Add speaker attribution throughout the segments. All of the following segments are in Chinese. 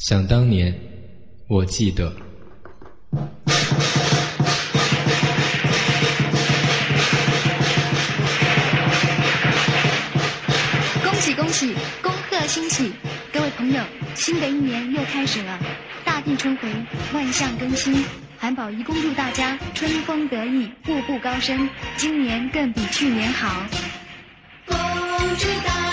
Speaker 1: 想当年，我记得。
Speaker 2: 恭喜恭喜，恭贺新喜，各位朋友，新的一年又开始了，大地春回，万象更新。韩宝仪恭祝大家春风得意，步步高升，今年更比去年好。
Speaker 3: 恭祝大。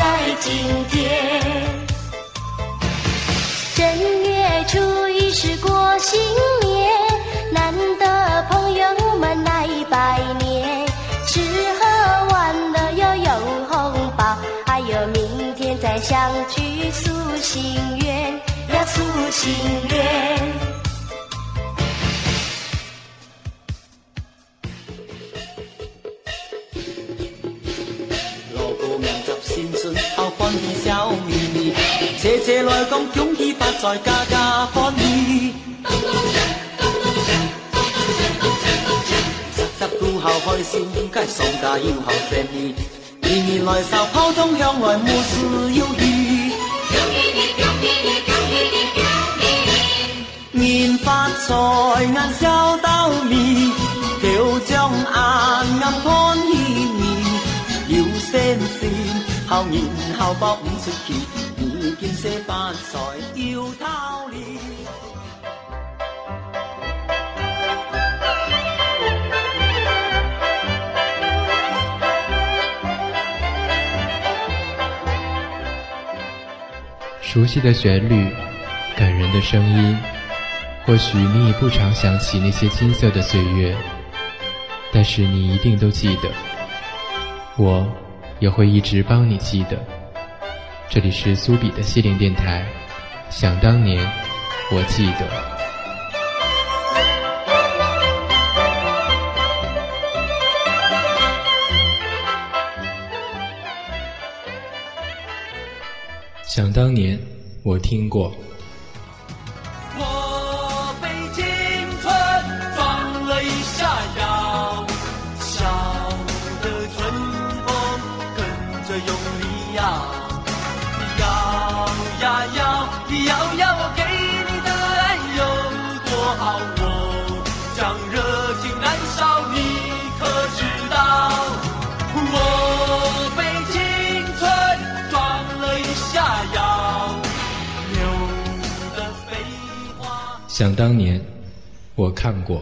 Speaker 4: 在
Speaker 5: 今
Speaker 6: 天，正月初一是过新年，难得朋友们来拜年，吃喝玩乐要有红包，还有明天再相聚诉心愿呀，诉心愿。
Speaker 7: 讲恭喜发财，家家欢喜。十叔都孝开先，送家要孝顺你。年年来扫炮仗向外，无事有余。年发财，眼笑到面，条张眼暗看喜面。要先先孝年孝伯五叔贤。
Speaker 1: 熟悉的旋律，感人的声音，或许你已不常想起那些金色的岁月，
Speaker 8: 但是你一定都记得，我也会一直帮你记得。这里是苏比的西林电台。想当年，我记得；想当年，我听过。想当年，我看过。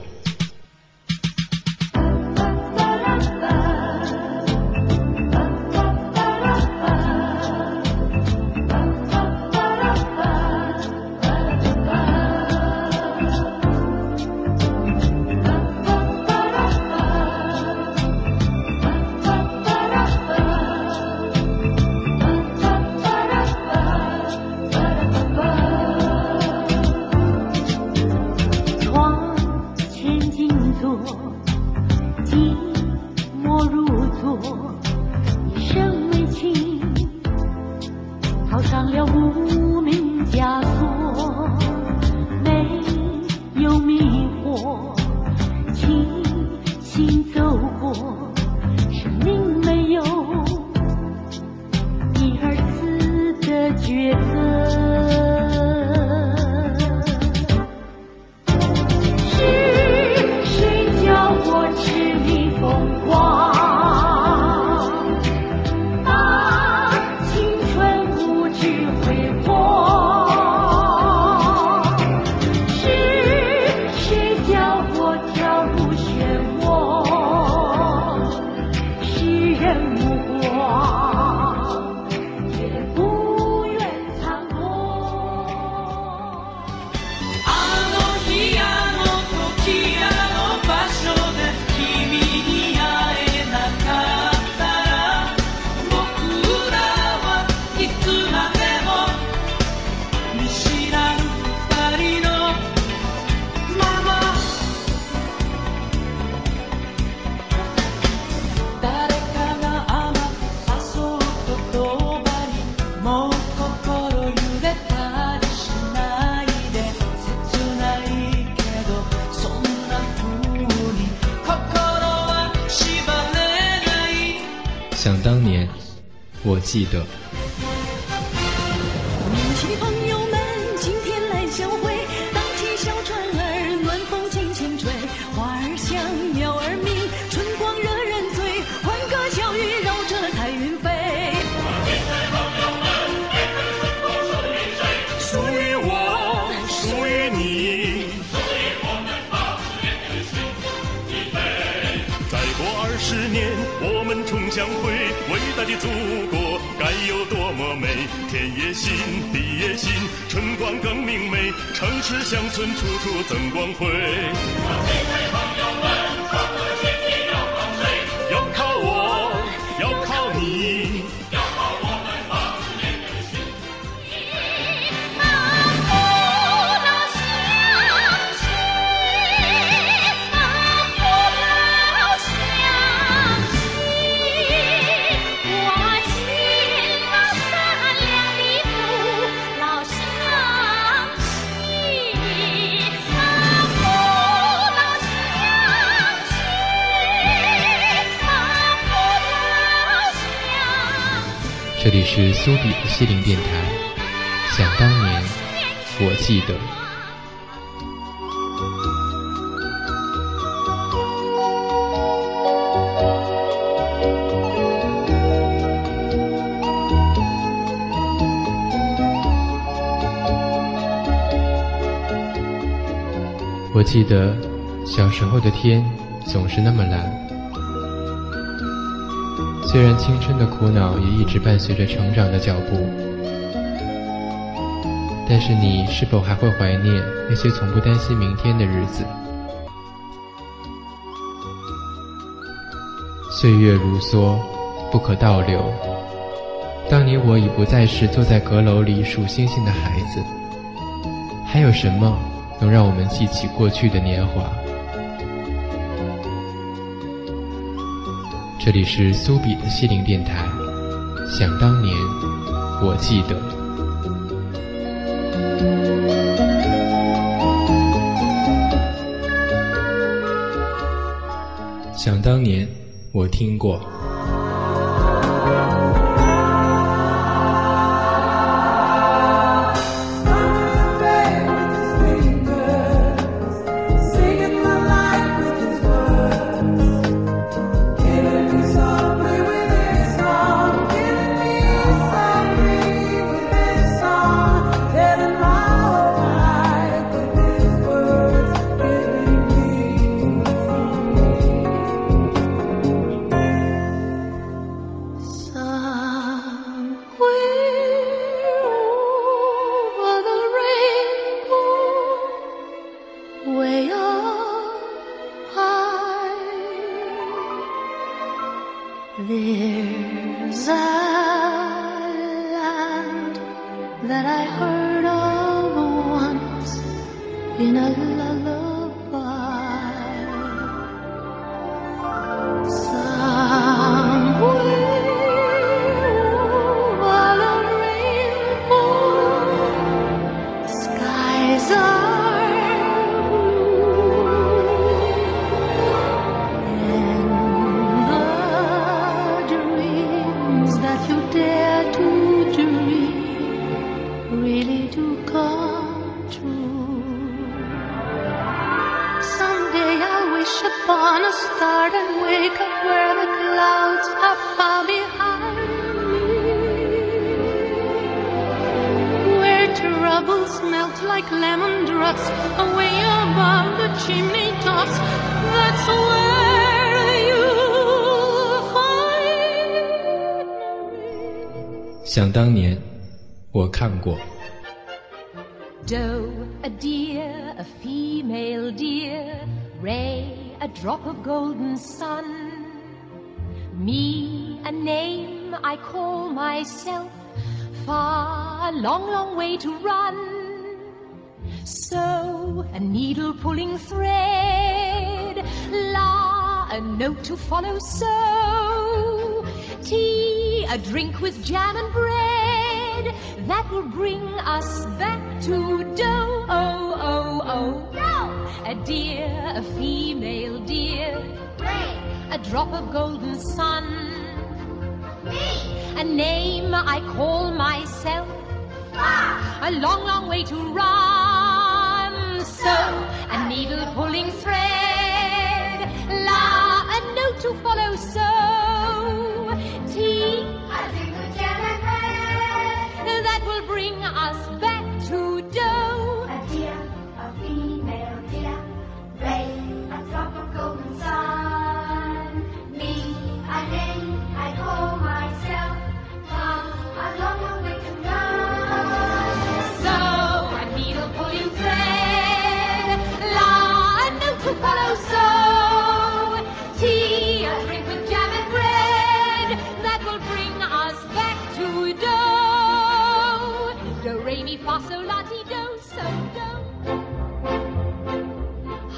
Speaker 8: 想当年，我记得。
Speaker 9: 是乡村处处增光辉，亲爱的朋
Speaker 8: 友们。是苏比的西林电台。想当年，我记得，我记得小时候的天总是那么蓝。虽然青春的苦恼也一直伴随着成长的脚步，但是你是否还会怀念那些从不担心明天的日子？
Speaker 1: 岁月如梭，不可倒流。当你我已不再是坐在阁楼里数星星的孩子，还有什么能让我们记起过去的年华？这里是苏比的心灵电台。想当年，我记得；想当年，我听过。
Speaker 10: There's a land that I heard of once in a troubles melt like lemon drops away above the chimney tops. That's where you'll find me.
Speaker 1: 想当年，我看过。
Speaker 11: Doe, a deer, a female deer, Ray, a drop of golden sun. Me, a name I call myself, far, a long, long way to run. a needle pulling thread. La, a note to follow so. Tea, a drink with jam and bread. That will bring us back to dough. Oh, oh, oh. Dough! A deer, a female deer. Ray. A drop of golden sun. Me. A name I call myself. Ah. A
Speaker 12: long, long way to run
Speaker 11: sew a needle pulling thread. La, a note to follow, so. tea, a jingle jam and bread. That will bring us back.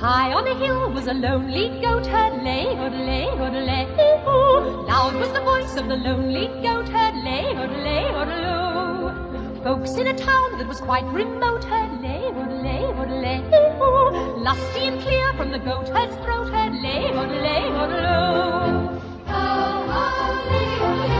Speaker 11: High on a hill was a lonely goat herd, lay, lay, odelay, oo. Loud was the voice of the lonely goat herd, lay, lay, odeloo. Folks in a town that was quite remote, heard lay, lay, odelay, oo. Lusty and clear from the goat herd's throat, heard lay, lay, odeloo.
Speaker 12: Oh,
Speaker 11: odelay, odelay.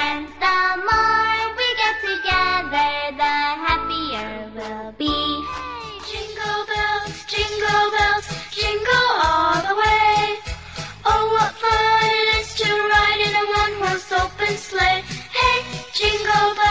Speaker 13: friends, the more we get together, the happier we'll be.
Speaker 6: Jingle bells, jingle bells, jingle all the way. Oh, what fun it is to ride in a one-horse open sleigh. Hey, jingle bells.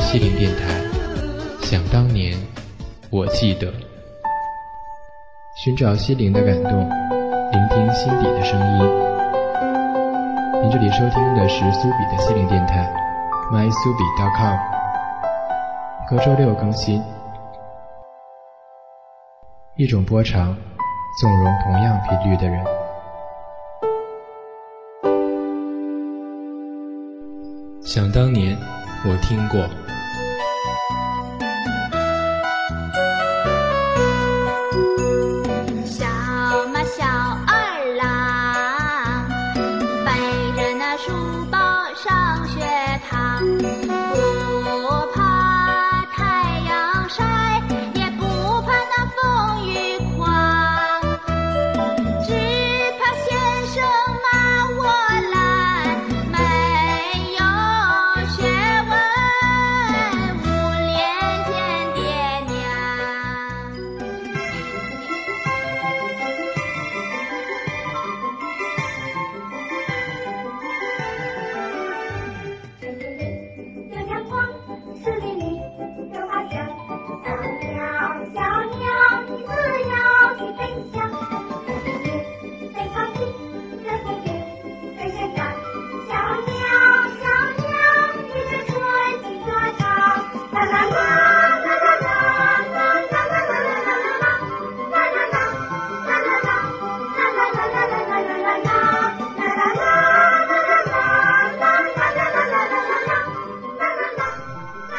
Speaker 1: 心灵电台，想当年，我记得，寻找心灵的感动，聆听心底的声音。您这里收听的是苏比的心灵电台，mysubi.com，隔周六更新。一种波长，纵容同样频率的人。想当年。我听过。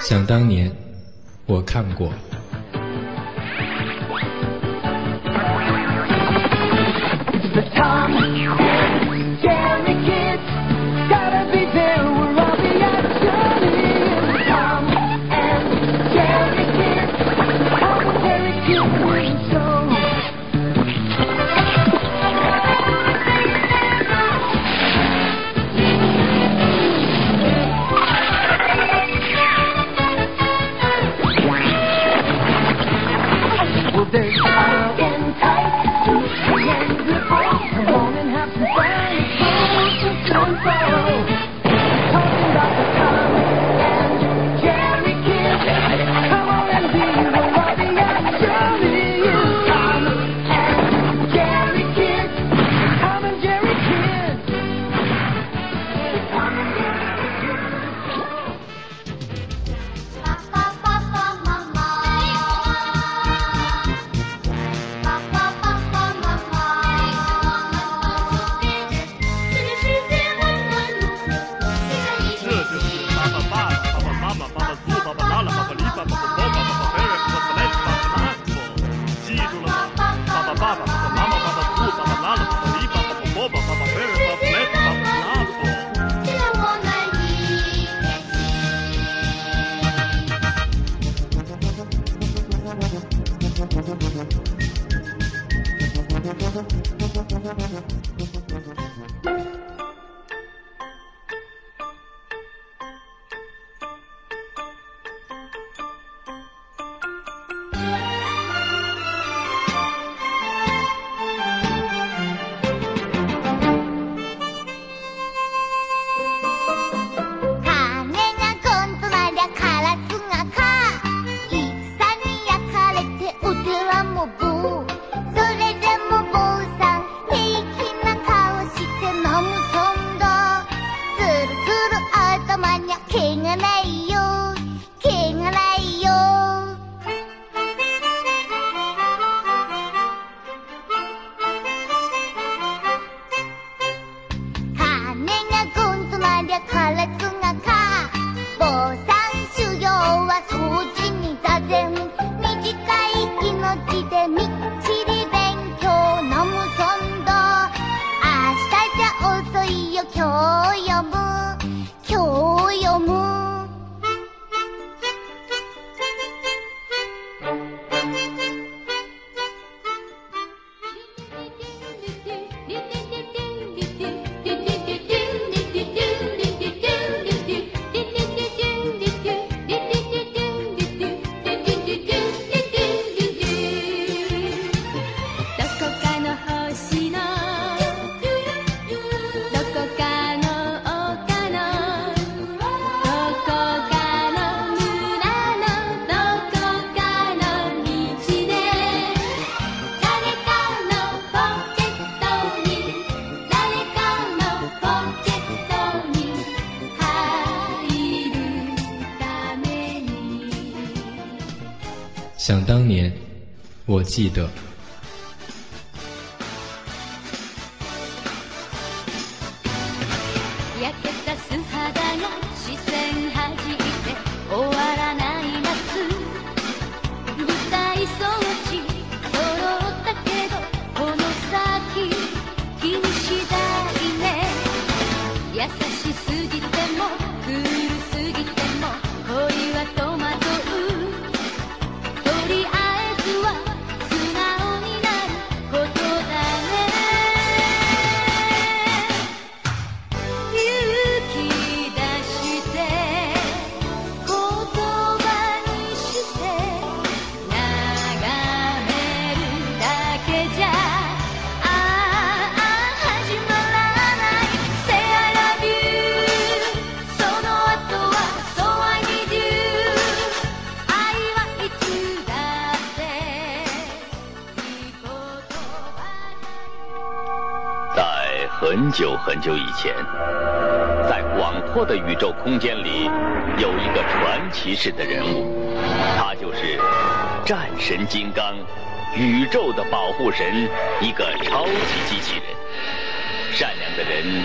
Speaker 10: 想当年，我看过。
Speaker 6: 记得。
Speaker 14: 很久以前，在广阔的宇宙空间里，有一个传奇式的人物，他就是战神金刚，宇宙的保护神，一个超级机器人。善良的人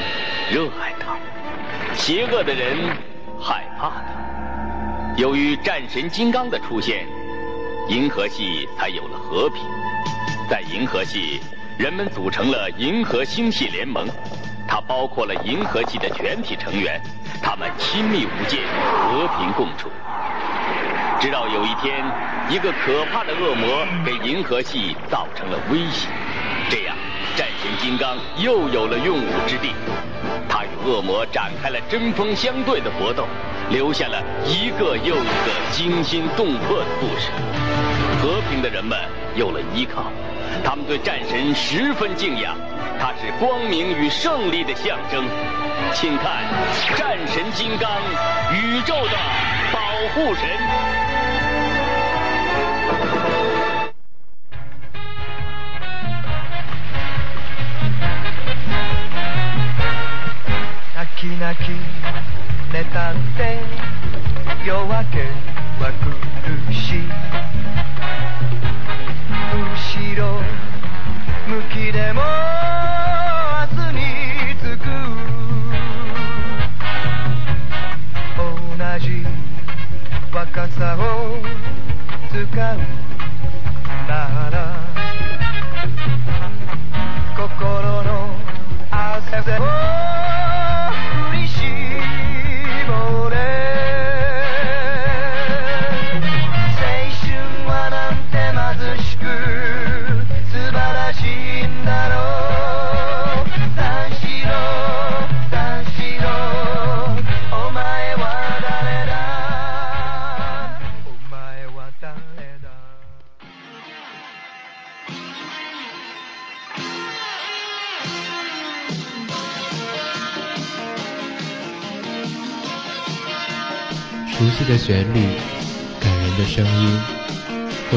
Speaker 14: 热爱他，邪恶的人害怕他。由于战神金刚的出现，银河系才有了和平。在银河系，人们组成了银河星系联盟。它包括了银河系的全体成员，他们亲密无间，和平共处。直到有一天，一个可怕的恶魔给银河系造成了威胁，这样，战神金刚又有了用武之地。他与恶魔展开了针锋相对的搏斗，留下了一个又一个惊心动魄的故事。和平的人们有了依靠。他们对战神十分敬仰，他是光明与胜利的象征。请看，战神金刚，宇宙的保护神。
Speaker 15: 泣き泣き寝たって夜明けは来るし後 じ若さを使う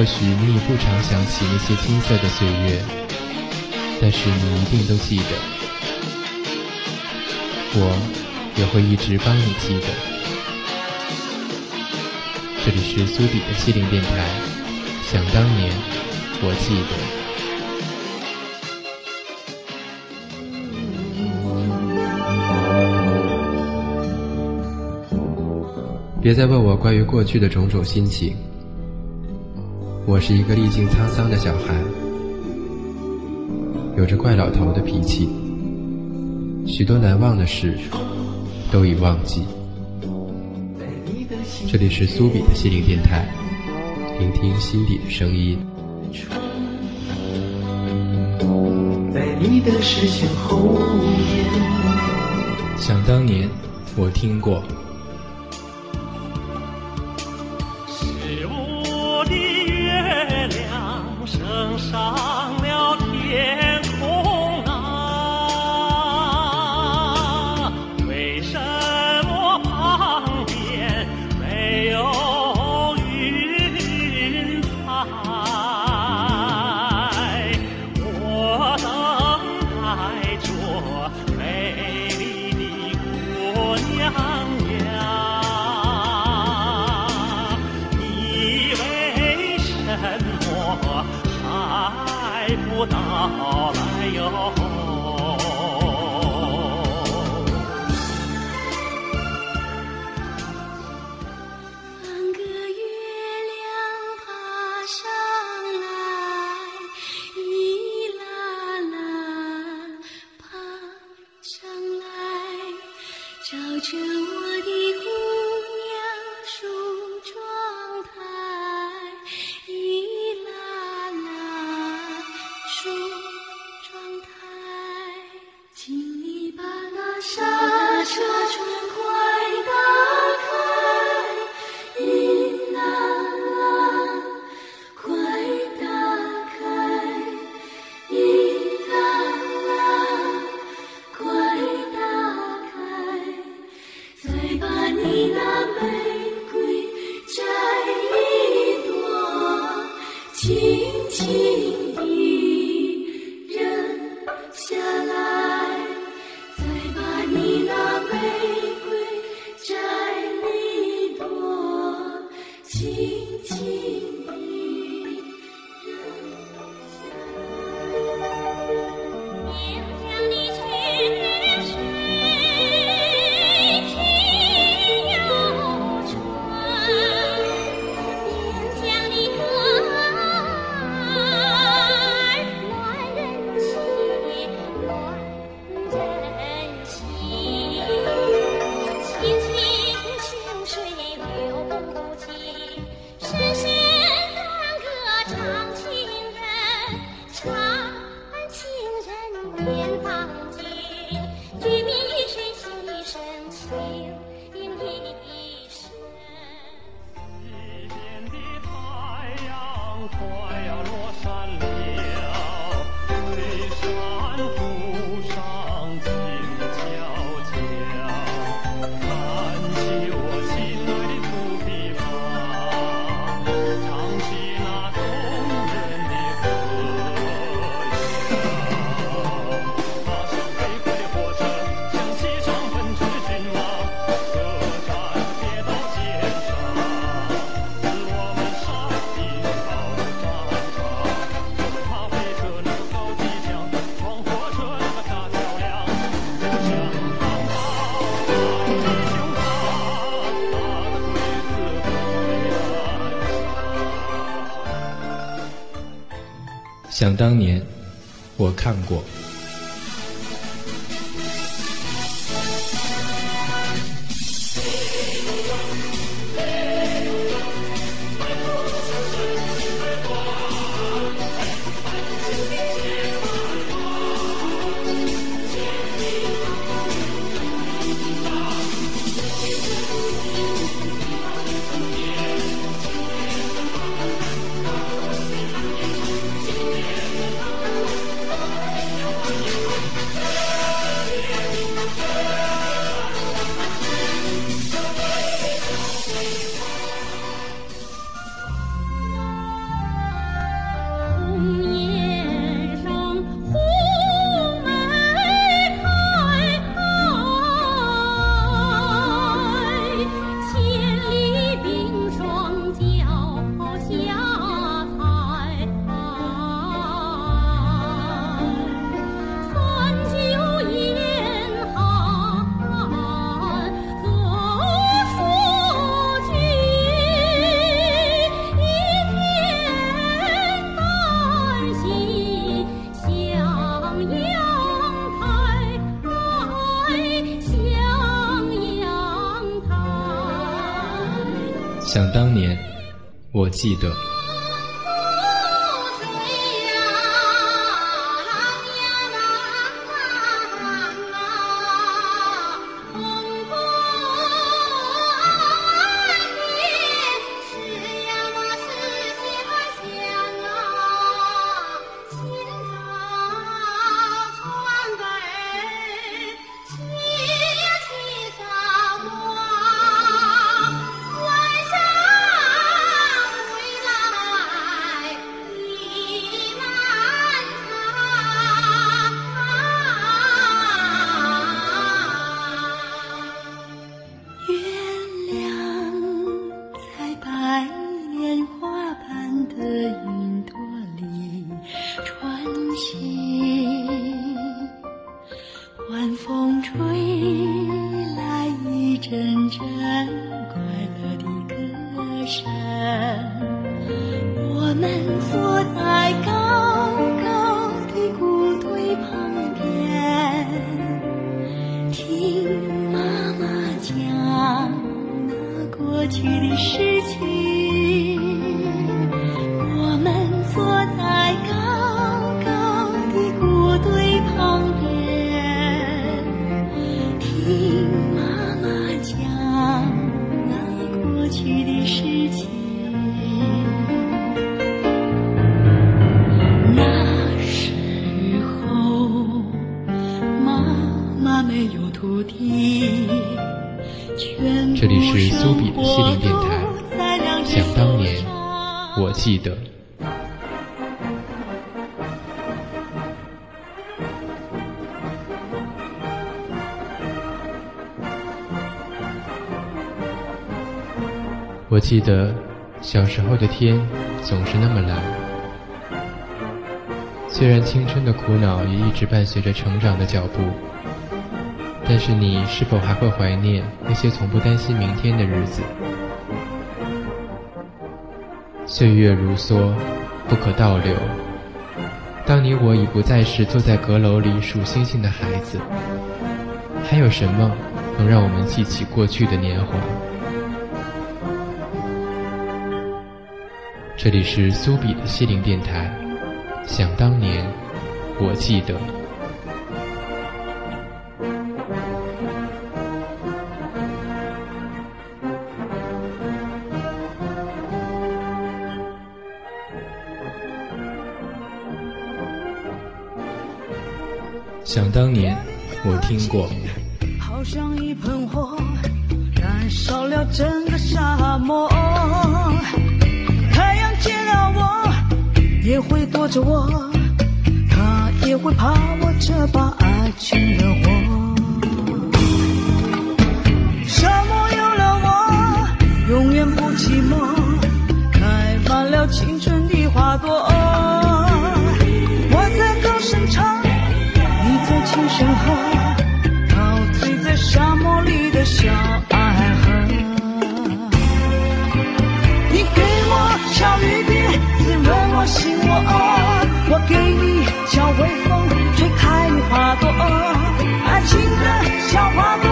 Speaker 6: 或许你已不常想起那些青涩的岁月，但是你一定都记得。我也会一直帮你记得。这里是苏比的七灵电台。想当年，我记得。别再问我关于过去的种种心情。我是一个历尽沧桑的小孩，有着怪老头的脾气，许多难忘的事都已忘记。这里是苏比的心灵电台，聆听心底的声音。想当年，我听过。那玫瑰，摘一朵，轻轻。
Speaker 16: 想
Speaker 1: 当年，我看过。想当年，我记得。记得，我记得小时候的天总是那么蓝。虽然青春的苦恼也一直伴随着成长的脚步，但是你是否还会怀念那些从不担心明天的日子？岁月如梭，不可倒流。当你我已不再是坐在阁楼里数星星的孩子，还有什么能让我们记起过去的年华？这里是苏比的心灵电台。想当年，我记得。想当年我听过，
Speaker 17: 好像一盆火燃烧了整个沙漠，太阳见到我也会躲着我，他也会怕我这把爱情。哦，我给你小微风，吹开你花朵，爱情的小花朵。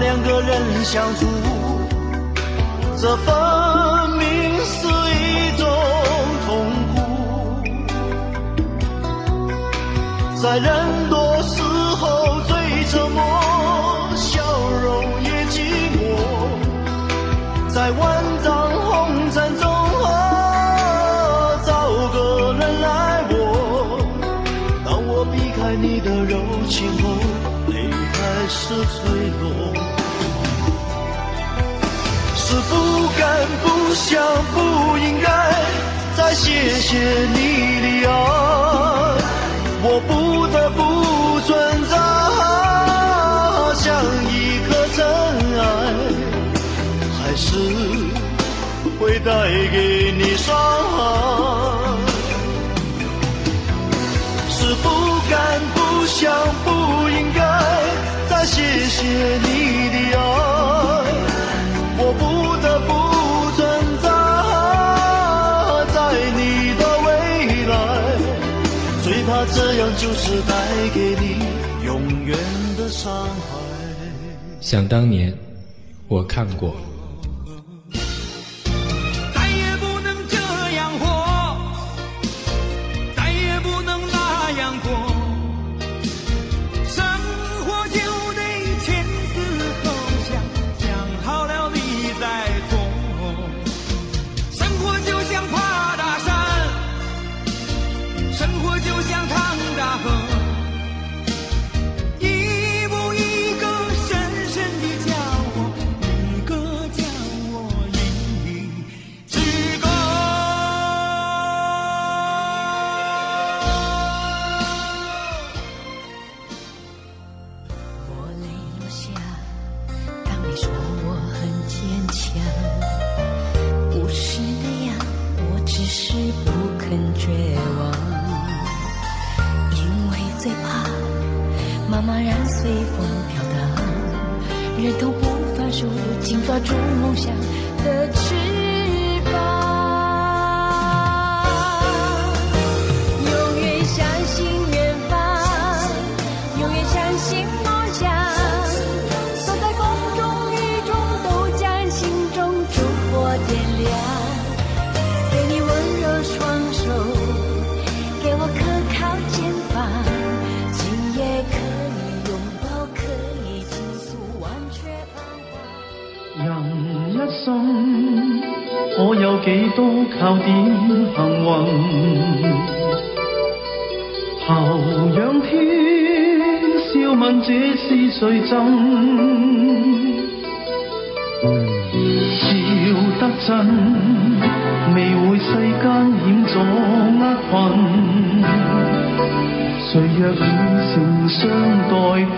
Speaker 18: 两个人相处，这分明是一种痛苦。在人多时候最沉默，笑容也寂寞。在万丈红尘中啊，找个人爱我。当我避开你的柔情后。是坠落，是不敢、不想、不应该再谢谢你的爱，我不得不存在，像一颗尘埃，还是会带给你伤害，是不敢、不想。谢谢你的爱，我不得不存在在你的未来，最怕这样就是带给你永远的伤害，
Speaker 1: 想当年我看过。
Speaker 6: 说我很坚强，不是那样，我只是不肯绝望。因为最怕，妈妈让随风飘荡，人都不放手，紧抓住梦想的翅膀。都靠
Speaker 16: 点幸运，头仰天笑问这是谁赠？笑得真，未会世间险阻厄困。谁若以诚相待？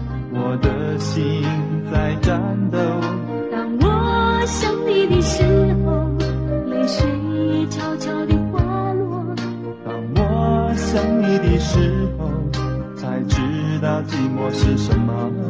Speaker 19: 我
Speaker 20: 的心在颤抖。当我想你的时候，泪水悄悄地滑落。当我想你的时候，才知道寂寞是什么。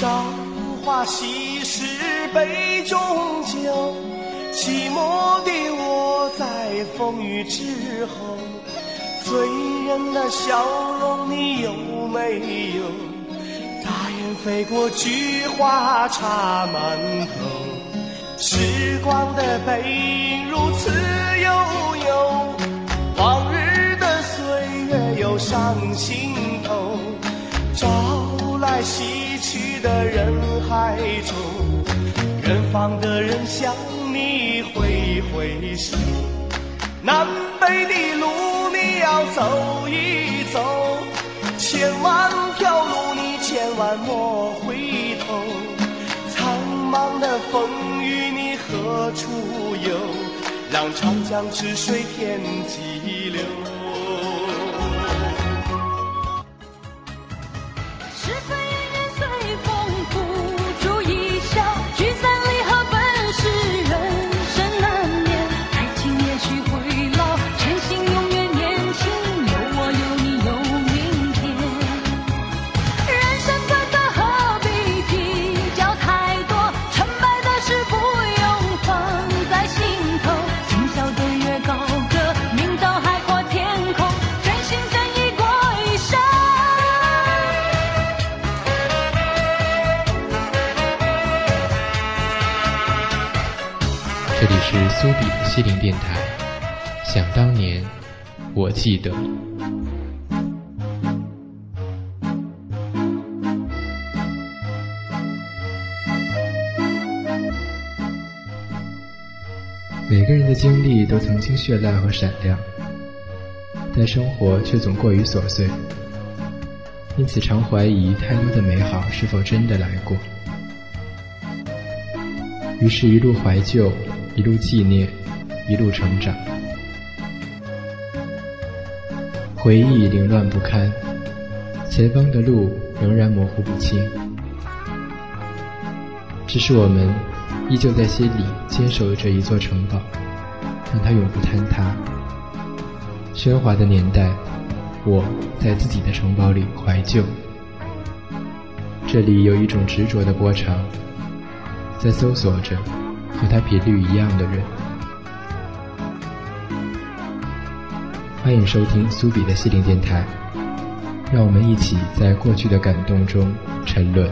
Speaker 21: 朝花
Speaker 18: 夕拾杯中酒，寂寞的我在风雨之后，醉人的笑容你有没有？大雁飞过菊花插满头，时光的背影如此悠悠，往日的岁月又上心头。朝。在西去的人海中，远方的人向你挥挥手。南北的路你要走一走，千万条路你千万莫回头。苍茫的风雨你何处游？让长江之水天际流。
Speaker 1: 西林电台，想当年，我记得。每个人的经历都曾经绚烂和闪亮，但生活却总过于琐碎，因此常怀疑太多的美好是否真的来过。于是，一路怀旧，一路纪念。一路成长，回忆凌乱不堪，前方的路仍然模糊不清。只是我们依旧在心里坚守着一座城堡，让它永不坍塌。喧哗的年代，我在自己的城堡里怀旧。这里有一种执着的波长，在搜索着和它频率一样的人。欢迎收听苏比的心灵电台，让我们一起在过去的感动中沉沦。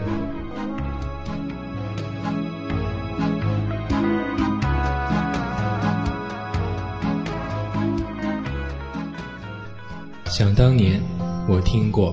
Speaker 1: 想当年，我听过。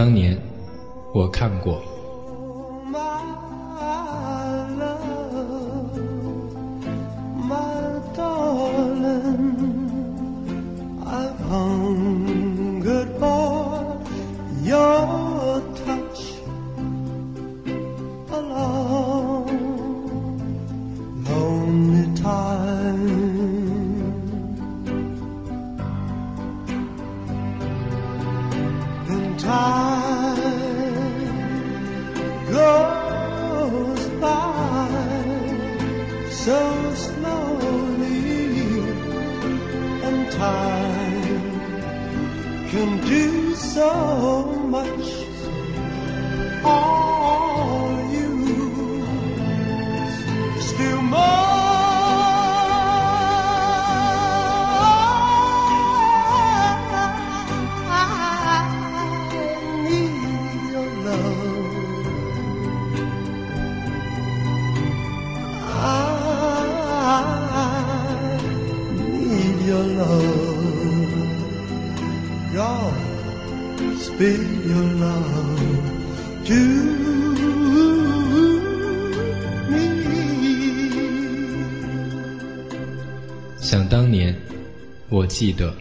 Speaker 1: 当年，我看过。
Speaker 18: 记得。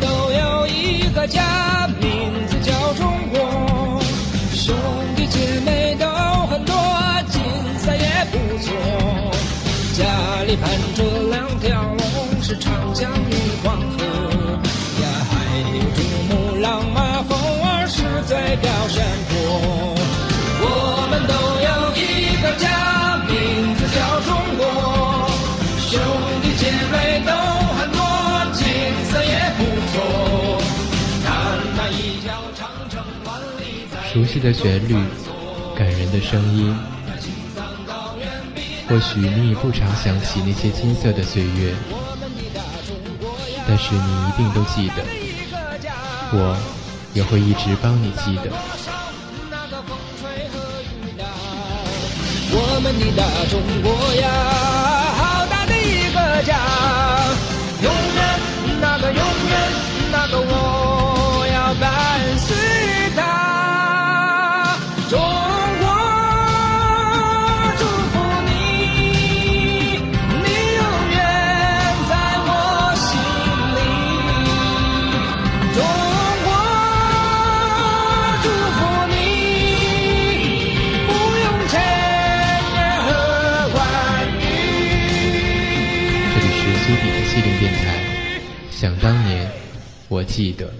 Speaker 22: 都有一个家，名字叫中国。兄弟姐妹都很多，景色也不错。家里盘着两条龙，是长江与黄河。呀，还有珠穆朗玛峰，儿是最高坡。
Speaker 18: 熟悉的旋律，感人的声音。或许你已不常想起那些金色的岁月，但是你一定都记得。我也会一直帮你记得。
Speaker 22: 我们的大中国呀，好大的一个家，永远那个永远那个我要伴随
Speaker 18: 他。记得。